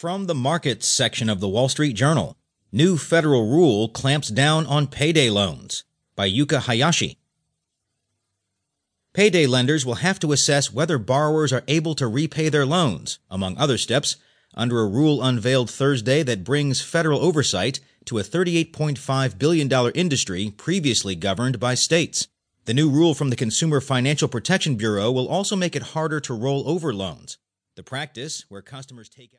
From the markets section of the Wall Street Journal, new federal rule clamps down on payday loans by Yuka Hayashi. Payday lenders will have to assess whether borrowers are able to repay their loans, among other steps, under a rule unveiled Thursday that brings federal oversight to a $38.5 billion industry previously governed by states. The new rule from the Consumer Financial Protection Bureau will also make it harder to roll over loans. The practice, where customers take